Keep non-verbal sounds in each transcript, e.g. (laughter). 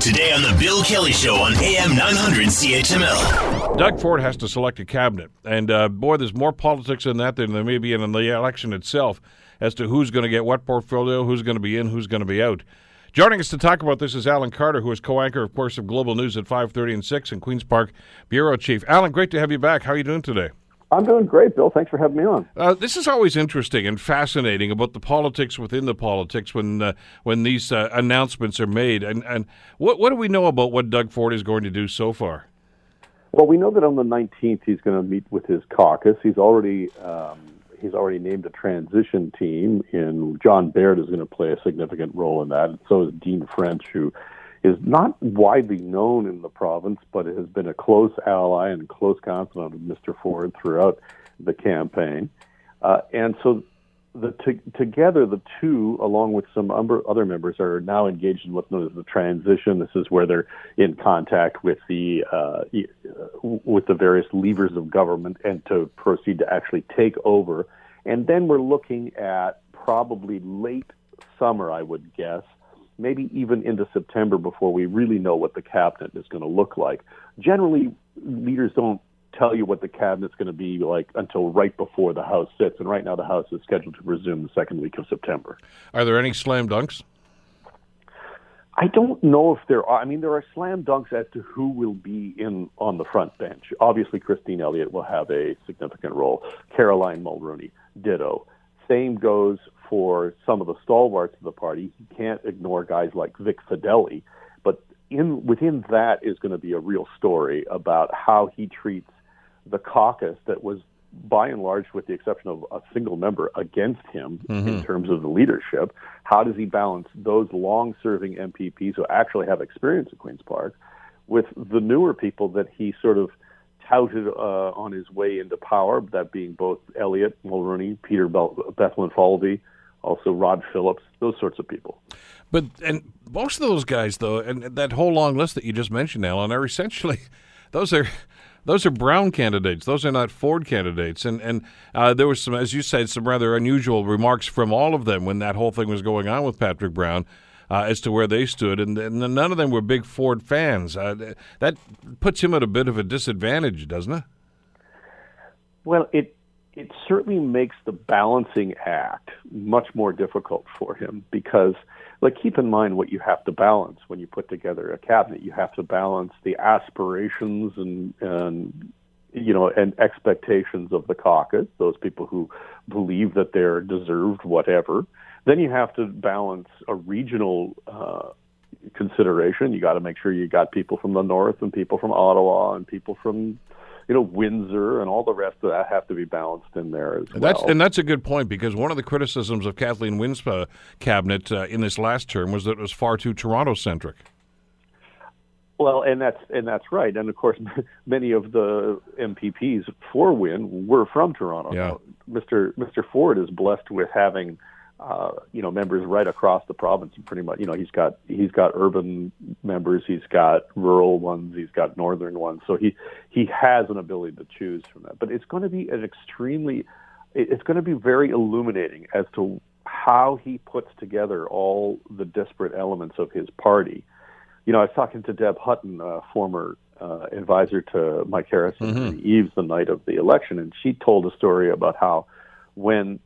Today on The Bill Kelly Show on AM 900 CHML. Doug Ford has to select a cabinet. And uh, boy, there's more politics in that than there may be in the election itself as to who's going to get what portfolio, who's going to be in, who's going to be out. Joining us to talk about this is Alan Carter, who is co-anchor, of course, of Global News at 5:30 and 6 and Queens Park bureau chief. Alan, great to have you back. How are you doing today? I'm doing great, Bill. Thanks for having me on. Uh, this is always interesting and fascinating about the politics within the politics when uh, when these uh, announcements are made. And and what what do we know about what Doug Ford is going to do so far? Well, we know that on the 19th he's going to meet with his caucus. He's already um, he's already named a transition team, and John Baird is going to play a significant role in that. And so is Dean French, who is not widely known in the province, but it has been a close ally and close confidant of Mr. Ford throughout the campaign. Uh, and so the together, the two, along with some other members, are now engaged in what's known as the transition. This is where they're in contact with the uh, with the various levers of government and to proceed to actually take over. And then we're looking at probably late summer, I would guess, maybe even into September before we really know what the cabinet is going to look like. Generally, leaders don't tell you what the cabinet's going to be like until right before the House sits, and right now the House is scheduled to resume the second week of September. Are there any slam dunks? I don't know if there are. I mean, there are slam dunks as to who will be in on the front bench. Obviously, Christine Elliott will have a significant role. Caroline Mulroney, ditto. Same goes for some of the stalwarts of the party. He can't ignore guys like Vic Fedeli, but in within that is going to be a real story about how he treats the caucus that was by and large, with the exception of a single member against him mm-hmm. in terms of the leadership, how does he balance those long serving MPPs who actually have experience at Queen's Park with the newer people that he sort of touted uh, on his way into power, that being both Elliott Mulroney, Peter Be- Bethlenfalvy, also Rod Phillips, those sorts of people. But and most of those guys, though, and that whole long list that you just mentioned, Alan, are essentially (laughs) those are those are Brown candidates. Those are not Ford candidates. And and uh, there was some, as you said, some rather unusual remarks from all of them when that whole thing was going on with Patrick Brown. Uh, as to where they stood, and, and, none of them were big Ford fans. Uh, that puts him at a bit of a disadvantage, doesn't it? Well, it it certainly makes the balancing act much more difficult for him because like keep in mind what you have to balance when you put together a cabinet. You have to balance the aspirations and and you know and expectations of the caucus those people who believe that they're deserved whatever. Then you have to balance a regional uh, consideration. You got to make sure you got people from the north and people from ottawa and people from you know Windsor and all the rest of that have to be balanced in there as well. That's, and that's a good point because one of the criticisms of Kathleen Wynne's uh, cabinet uh, in this last term was that it was far too Toronto centric. Well, and that's and that's right, and of course, (laughs) many of the MPPs for Wynne were from Toronto. Yeah. Mr. Mr. Ford is blessed with having uh, you know members right across the province and pretty much you know he's got he's got urban members he's got rural ones he's got northern ones. So he he has an ability to choose from that. But it's going to be an extremely it's going to be very illuminating as to how he puts together all the disparate elements of his party. You know I was talking to Deb Hutton a former uh, advisor to Mike Harrison mm-hmm. Eves the night of the election and she told a story about how when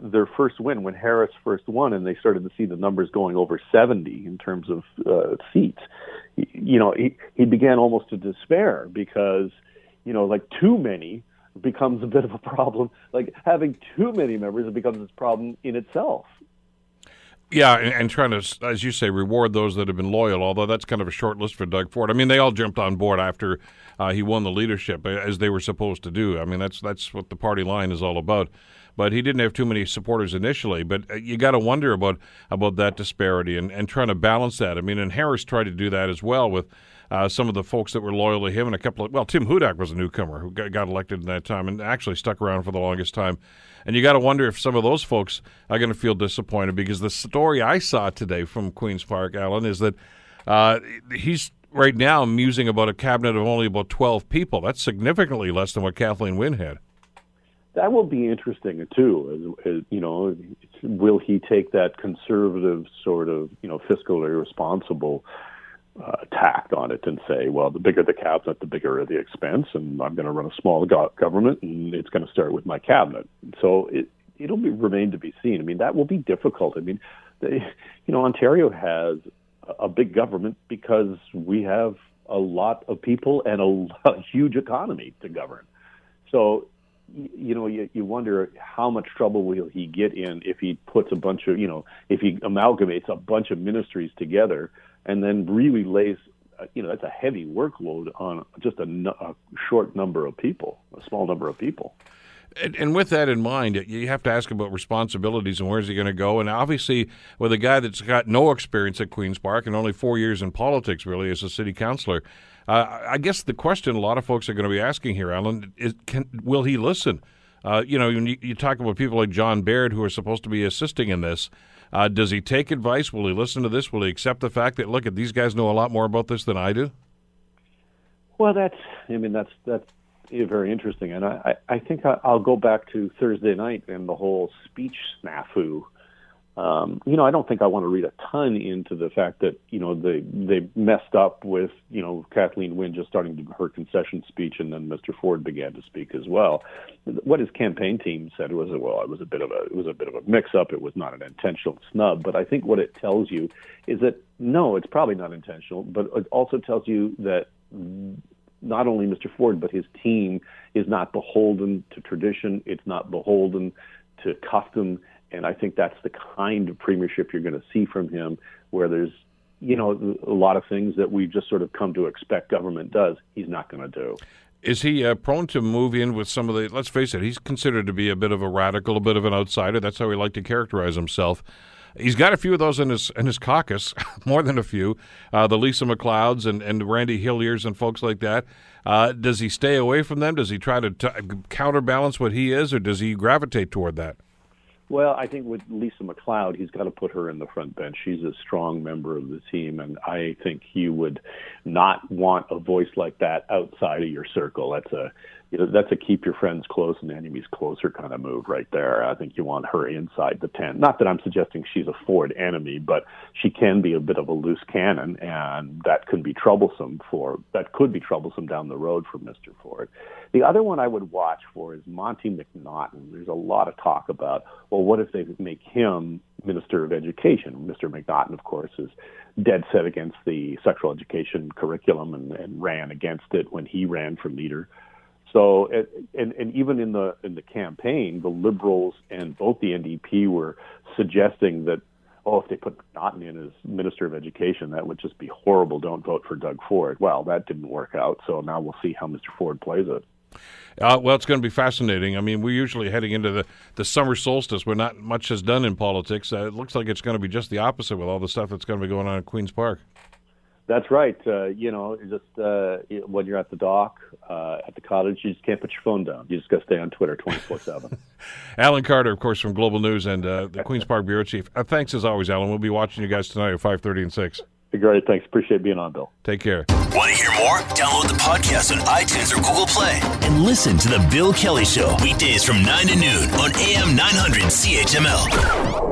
their first win when Harris first won, and they started to see the numbers going over 70 in terms of uh, seats. You know, he he began almost to despair because, you know, like too many becomes a bit of a problem. Like having too many members, it becomes a problem in itself. Yeah, and, and, trying to, as you say, reward those that have been loyal. Although that's kind of a short list for Doug Ford. I mean, they all jumped on board after uh, he won the leadership, as they were supposed to do. I mean, that's that's what the party line is all about but he didn't have too many supporters initially. But uh, you got to wonder about about that disparity and, and trying to balance that. I mean, and Harris tried to do that as well with uh, some of the folks that were loyal to him and a couple of well, Tim Hudak was a newcomer who got, got elected in that time and actually stuck around for the longest time. And you got to wonder if some of those folks are going to feel disappointed because the story I saw today from Queens Park, Alan, is that uh, he's right now musing about a cabinet of only about 12 people. That's significantly less than what Kathleen Wynne had that will be interesting too. You know, will he take that conservative sort of you know fiscally responsible uh, tact on it and say, well, the bigger the cabinet, the bigger the expense, and I'm going to run a small go- government, and it's going to start with my cabinet. So it it'll be, remain to be seen. I mean, that will be difficult. I mean, they, you know, Ontario has a, big government because we have a lot of people and a, (laughs) a huge economy to govern. So you know, you, you wonder how much trouble will he get in if he puts a bunch of, you know, if he amalgamates a bunch of ministries together and then really lays, uh, you know, that's a heavy workload on just a, a short number of people, a small number of people. And, and, with that in mind, you have to ask about responsibilities and where's he going to go. And obviously, with a guy that's got no experience at Queens Park and only four years in politics, really, as a city councilor, uh, I guess the question a lot of folks are going to be asking here, Alan, is can, will he listen? Uh, you know, you, you, talk about people like John Baird who are supposed to be assisting in this. Uh, does he take advice? Will he listen to this? Will he accept the fact that look, at these guys know a lot more about this than I do? Well, that's I mean that's that's very interesting, and I I think I'll go back to Thursday night and the whole speech snafu um, you know, I don't think I want to read a ton into the fact that you know they they messed up with you know Kathleen Wynne just starting to, her concession speech, and then Mr. Ford began to speak as well. What his campaign team said was, well, it was a bit of a it was a bit of a mix-up. It was not an intentional snub, but I think what it tells you is that no, it's probably not intentional, but it also tells you that not only Mr. Ford but his team is not beholden to tradition. It's not beholden to custom and I think that's the kind of premiership you're going to see from him, where there's, you know, a lot of things that we've just sort of come to expect government does. He's not going to do. Is he uh, prone to move in with some of the? Let's face it, he's considered to be a bit of a radical, a bit of an outsider. That's how he liked to characterize himself. He's got a few of those in his in his caucus, (laughs) more than a few. Uh, the Lisa MacLeods and, and Randy Hilliers and folks like that. Uh, does he stay away from them? Does he try to t- counterbalance what he is, or does he gravitate toward that? Well, I think with Lisa MacLeod, he's got to put her in the front bench. She's a strong member of the team, and I think you would not want a voice like that outside of your circle. That's a you know, that's a keep your friends close and enemies closer kind of move right there. I think you want her inside the tent. Not that I'm suggesting she's a Ford enemy, but she can be a bit of a loose cannon, and that could be troublesome for that could be troublesome down the road for Mr. Ford. The other one I would watch for is Monte McNaughton. There's a lot of talk about, well, what if they make him Minister of Education? Mr. McNaughton, of course, is dead set against the sexual education curriculum and, and ran against it when he ran for leader. So, and, and even in the in the campaign, the Liberals and both the NDP were suggesting that, oh, if they put McNaughton in as Minister of Education, that would just be horrible. Don't vote for Doug Ford. Well, that didn't work out. So now we'll see how Mr. Ford plays it. Uh, well, it's going to be fascinating. I mean, we're usually heading into the, the summer solstice where not much is done in politics. Uh, it looks like it's going to be just the opposite with all the stuff that's going to be going on at Queen's Park. That's right. Uh, you know, just uh, when you're at the dock, uh, at the cottage, you just can't put your phone down. You just got to stay on Twitter 24 7. (laughs) Alan Carter, of course, from Global News and uh, the Queen's Park Bureau Chief. Uh, thanks as always, Alan. We'll be watching you guys tonight at 5.30 and 6. Great. Thanks. Appreciate being on, Bill. Take care. Want to hear more? Download the podcast on iTunes or Google Play and listen to The Bill Kelly Show weekdays from 9 to noon on AM 900 CHML.